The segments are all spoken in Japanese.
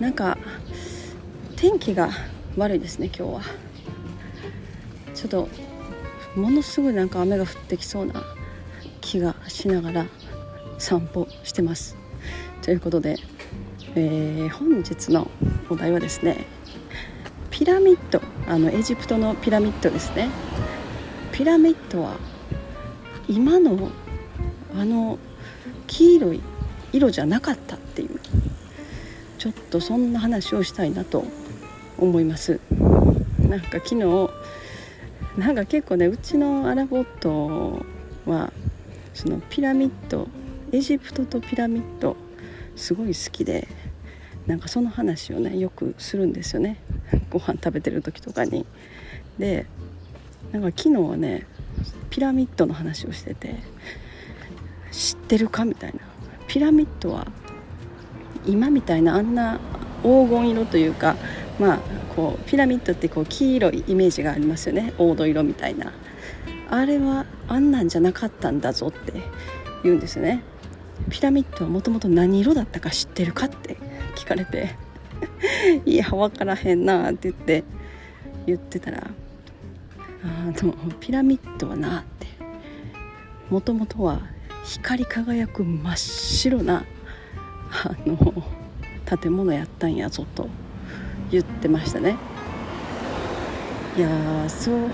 なんか天気が悪いですね今日は。ちょっとものすごいなんか雨が降ってきそうな気がしながら散歩してます。ということで、えー、本日のお題はですねピラミッドあのエジプトのピラミッドですね。ピラミッドは今のあの黄色い色じゃなかったっていうちょっとそんな話をしたいなと思います。なんか昨日なんか結構ねうちのアラボットはそのピラミッドエジプトとピラミッドすごい好きでなんかその話をねよくするんですよね。ご飯食べてる時とかに。でなんか昨日はねピラミッドの話をしてて知ってるか？みたいな。ピラミッドは今みたいなあんな黄金色というかまあこうピラミッドってこう黄色いイメージがありますよね。黄土色みたいな。あれはあんなんじゃなかったんだぞって言うんですね。ピラミッドはもともと何色だったか知ってるかって聞かれて。いや分からへんなって言って言ってたらあでもピラミッドはなって。もともとは光り輝く真っ白なあの建物やったんやぞと言ってましたね。いやそう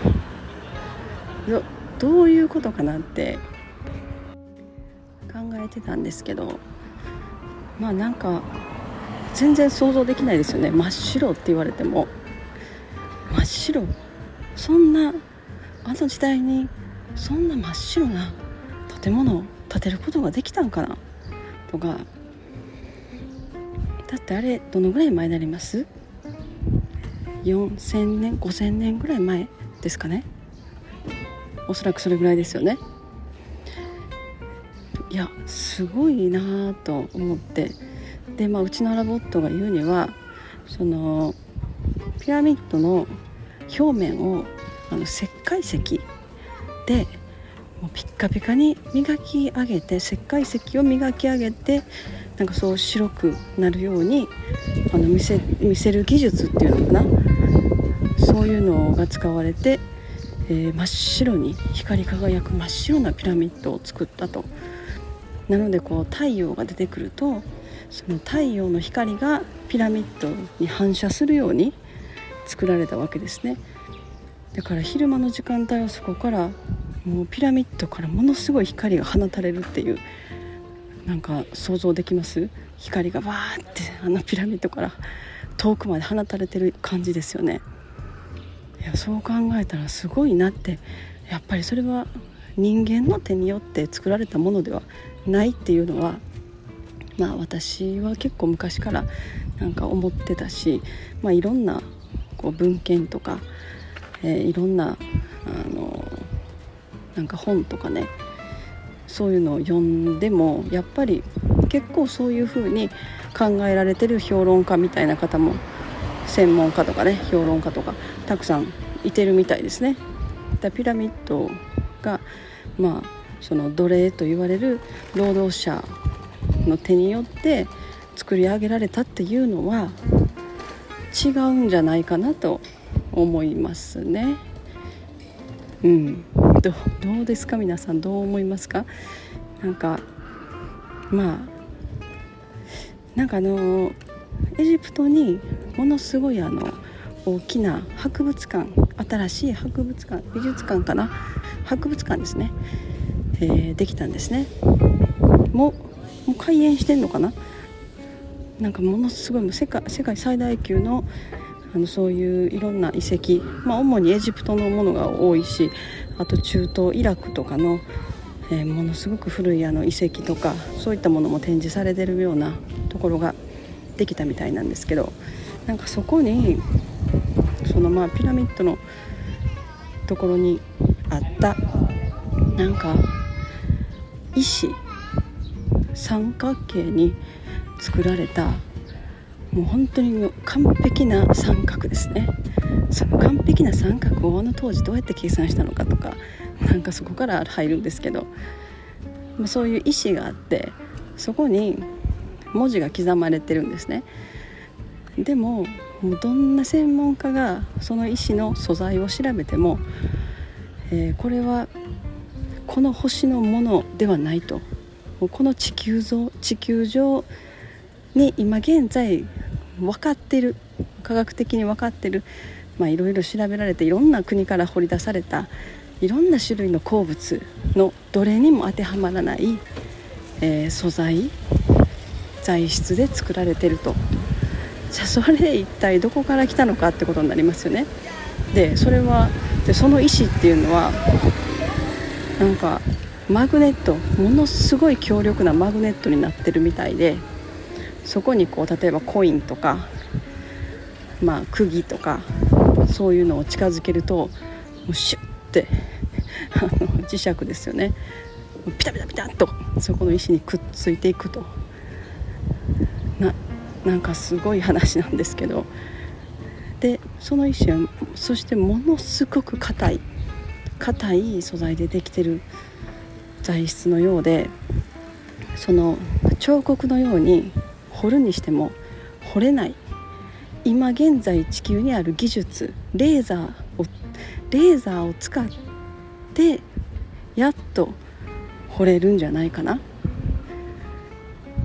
どういうことかなって考えてたんですけどまあなんか全然想像できないですよね。真っ白って言われても。真っ白。そんなあの時代にそんな真っ白な建物を建てることができたんかなとかだってあれどのぐらい前になります？4000年5000年ぐらい前ですかね。おそらくそれぐらいですよね。いやすごいなと思って。で、まあ、うちのラボットが言うにはそのピラミッドの表面をあの石灰石でもうピッカピカに磨き上げて石灰石を磨き上げてなんかそう白くなるようにあの見せ見せる技術っていうのかな？そういうのが使われて、えー、真っ白に光り輝く真っ白なピラミッドを作ったと。なのでこう太陽が出てくるとその太陽の光がピラミッドに反射するように作られたわけですねだから昼間の時間帯はそこからもうピラミッドからものすごい光が放たれるっていうなんか想像できます？光がバーってあのピラミッドから遠くまで放たれてる感じですよね。いやそう考えたらすごいなって。やっぱりそれは人間の手によって作られたものではないっていうのはまあ私は結構昔からなんか思ってたし、まあ、いろんなこう文献とか、えー、いろんなあのなんか本とかねそういうのを読んでもやっぱり結構そういうふうに考えられてる評論家みたいな方も専門家とかね評論家とかたくさんいてるみたいですね。だピラミッドがまあその奴隷と言われる労働者の手によって作り上げられたっていうのは違うんじゃないかなと思いますね。うんどどうですか？皆さんどう思いますか？なんかまあなんかあのエジプトにものすごいあの大きな博物館新しい博物館美術館かな？博物館ですね、えー、できたんですね。もうもう開園してんのかな？なんかものすごい世界世界最大級のあのそういういろんな遺跡、まあ、主にエジプトのものが多いしあと中東イラクとかの、えー、ものすごく古いあの遺跡とかそういったものも展示されてるようなところがってきたみたいなんですけどなんかそこにそのまあピラミッドのところにあったなんか石三角形に作られたもう本当に完璧な三角ですね。その完璧な三角をあの当時どうやって計算したのかとかなんかそこから入るんですけど、まあ、そういう意思があってそこに文字が刻まれてるんですね。でももうどんな専門家がその石の素材を調べても、えー、これはこの星のものではないと。この地球像地球上に今現在分かってる科学的に分かってるいろいろ調べられていろんな国から掘り出されたいろんな種類の鉱物のどれにも当てはまらない、えー、素材材質で作られてると。じゃあそれ一体どこから来たのかってことになりますよね。でそれはでその石っていうのはなんかマグネットものすごい強力なマグネットになってるみたいでそこにこう例えばコインとか、まあ、釘とかそういうのを近づけるともうシュッてあの磁石ですよね。ピタピタピタッとそこの石にくっついていくと。ななんかすごい話なんですけど。でその石はそしてものすごく硬い硬い素材でできてる材質のようでその彫刻のように掘るにしても掘れない。今現在地球にある技術レーザーをレーザーを使ってやっと掘れるんじゃないかな。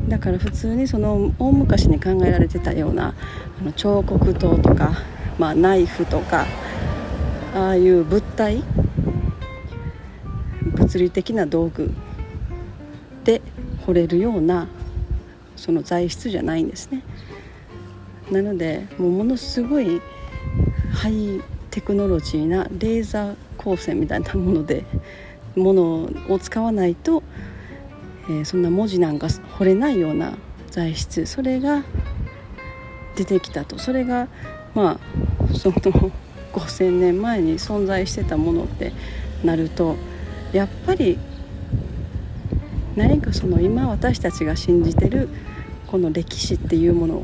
だから普通にその大昔に考えられてたようなあの彫刻刀とか、まあ、ナイフとかああいう物体物理的な道具で掘れるようなその材質じゃないんですね。なのでもうものすごいハイテクノロジーなレーザー光線みたいなものでものを使わないと、えー、そんな文字なんか彫れないような材質それが出てきたと。それがまあその5,000年前に存在してたものってなるとやっぱり何かその今私たちが信じてるこの歴史っていうもの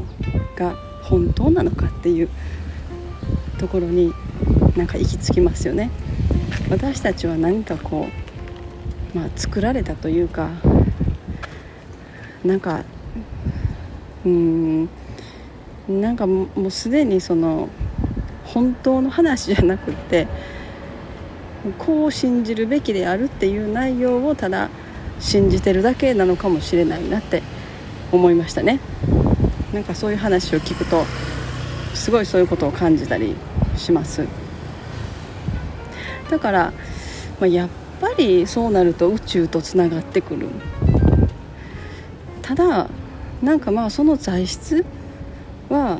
が本当なのかっていうところになんか行き着きますよね。私たちは何かこう、まあ、作られたというかなんかうんなんかもうすでにその本当の話じゃなくってこう信じるべきであるっていう内容をただ信じてるだけなのかもしれないなって思いましたね。なんかそういう話を聞くとすごいそういうことを感じたりします。だから、まあ、やっぱりそうなると宇宙とつながってくる。ただなんかまあその材質は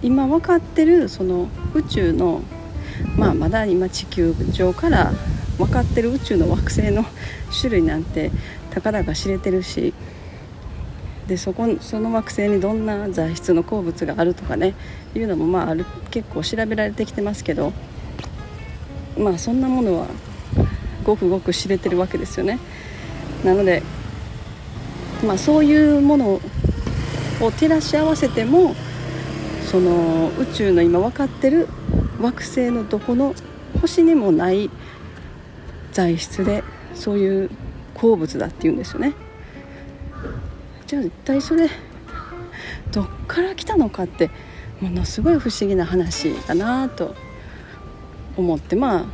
今分かってるその宇宙のまあまだ今地球上から分かってる宇宙の惑星の種類なんてたかだか知れてるしでそこその惑星にどんな材質の鉱物があるとかねいうのもまあある結構調べられてきてますけどまあそんなものはごくごく知れてるわけですよね。なのでまあそういうものを照らし合わせてもその宇宙の今分かってる惑星のどこの星にもない材質でそういう鉱物だっていうんですよね。じゃあ一体それどっから来たのかってものすごい不思議な話だなと思ってまあ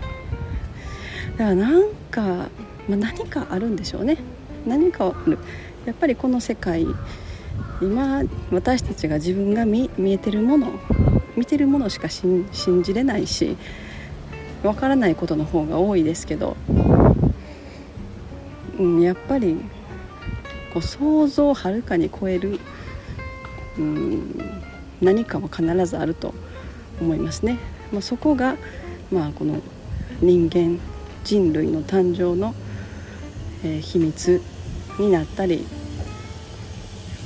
だからなんか、まあ、何かあるんでしょうね。何かある。やっぱりこの世界今私たちが自分が見見えてるもの見てるものしか信じれないしわからないことの方が多いですけど、うん、やっぱりこう想像をはるかに超える、うん、何かは必ずあると思いますね。まあ、そこが、まあ、この人間人類の誕生の、えー、秘密になったり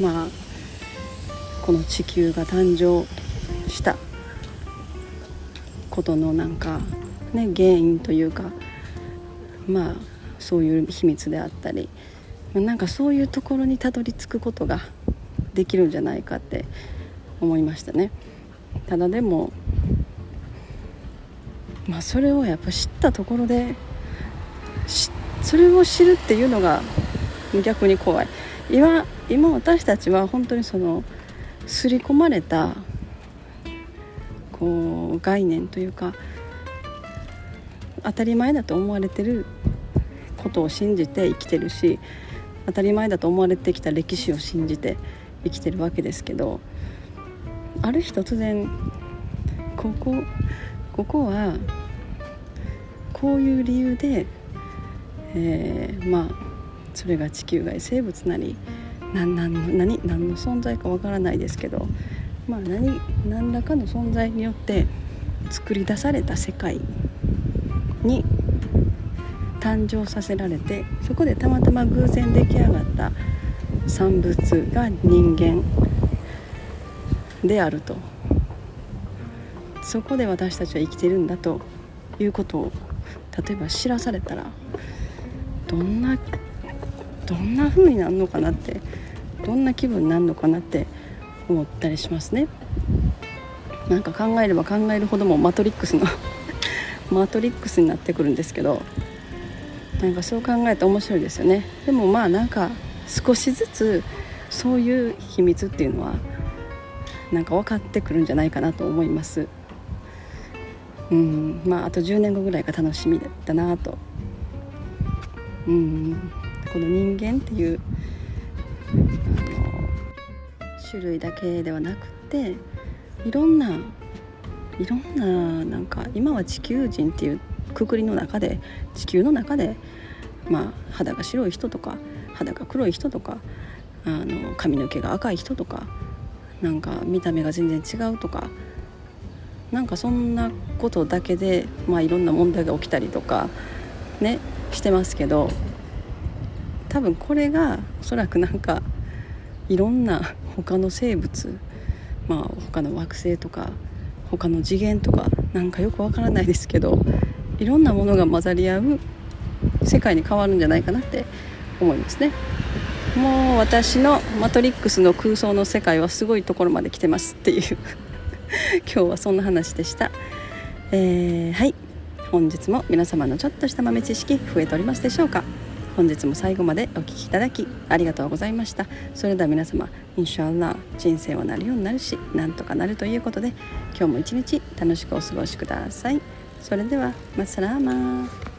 まあこの地球が誕生したことのなんかね原因というかまあそういう秘密であったりなんかそういうところにたどり着くことができるんじゃないかって思いましたね。ただでもまあそれをやっぱ知ったところでそれを知るっていうのが逆に怖い。今今私たちは本当にその刷り込まれたこう概念というか当たり前だと思われてることを信じて生きてるし当たり前だと思われてきた歴史を信じて生きてるわけですけどある日突然ここここはこういう理由で、えー、まあそれが地球外生物なり何何の何何の存在かわからないですけどまあ何何らかの存在によって作り出された世界に誕生させられてそこでたまたま偶然出来上がった産物が人間であると。そこで私たちは生きてるんだということを例えば知らされたらどんなどんな風になるのかなってどんな気分になるのかなって思ったりしますね。なんか考えれば考えるほどもマトリックスのマトリックスになってくるんですけどなんかそう考えて面白いですよね。でもまあなんか少しずつそういう秘密っていうのはなんか分かってくるんじゃないかなと思います。うん。まああと10年後ぐらいが楽しみだなと。うん。この人間っていうあの種類だけではなくていろんないろんななんか今は地球人っていうくくりの中で地球の中で、まあ、肌が白い人とか肌が黒い人とかあの髪の毛が赤い人とかなんか見た目が全然違うとかなんかそんなことだけで、まあ、いろんな問題が起きたりとかねしてますけど多分これがおそらくなんかいろんな他の生物まあ他の惑星とか他の次元とかなんかよくわからないですけどいろんなものが混ざり合う世界に変わるんじゃないかなって思いますね。もう私のマトリックスの空想の世界はすごいところまで来てますっていう。今日はそんな話でした、えー、はい。本日も皆様のちょっとした豆知識増えておりますでしょうか。本日も最後までお聴きいただきありがとうございました。それでは皆様インシャアラ人生はなるようになるしなんとかなるということで今日も一日楽しくお過ごしください。それではマッサラーマー。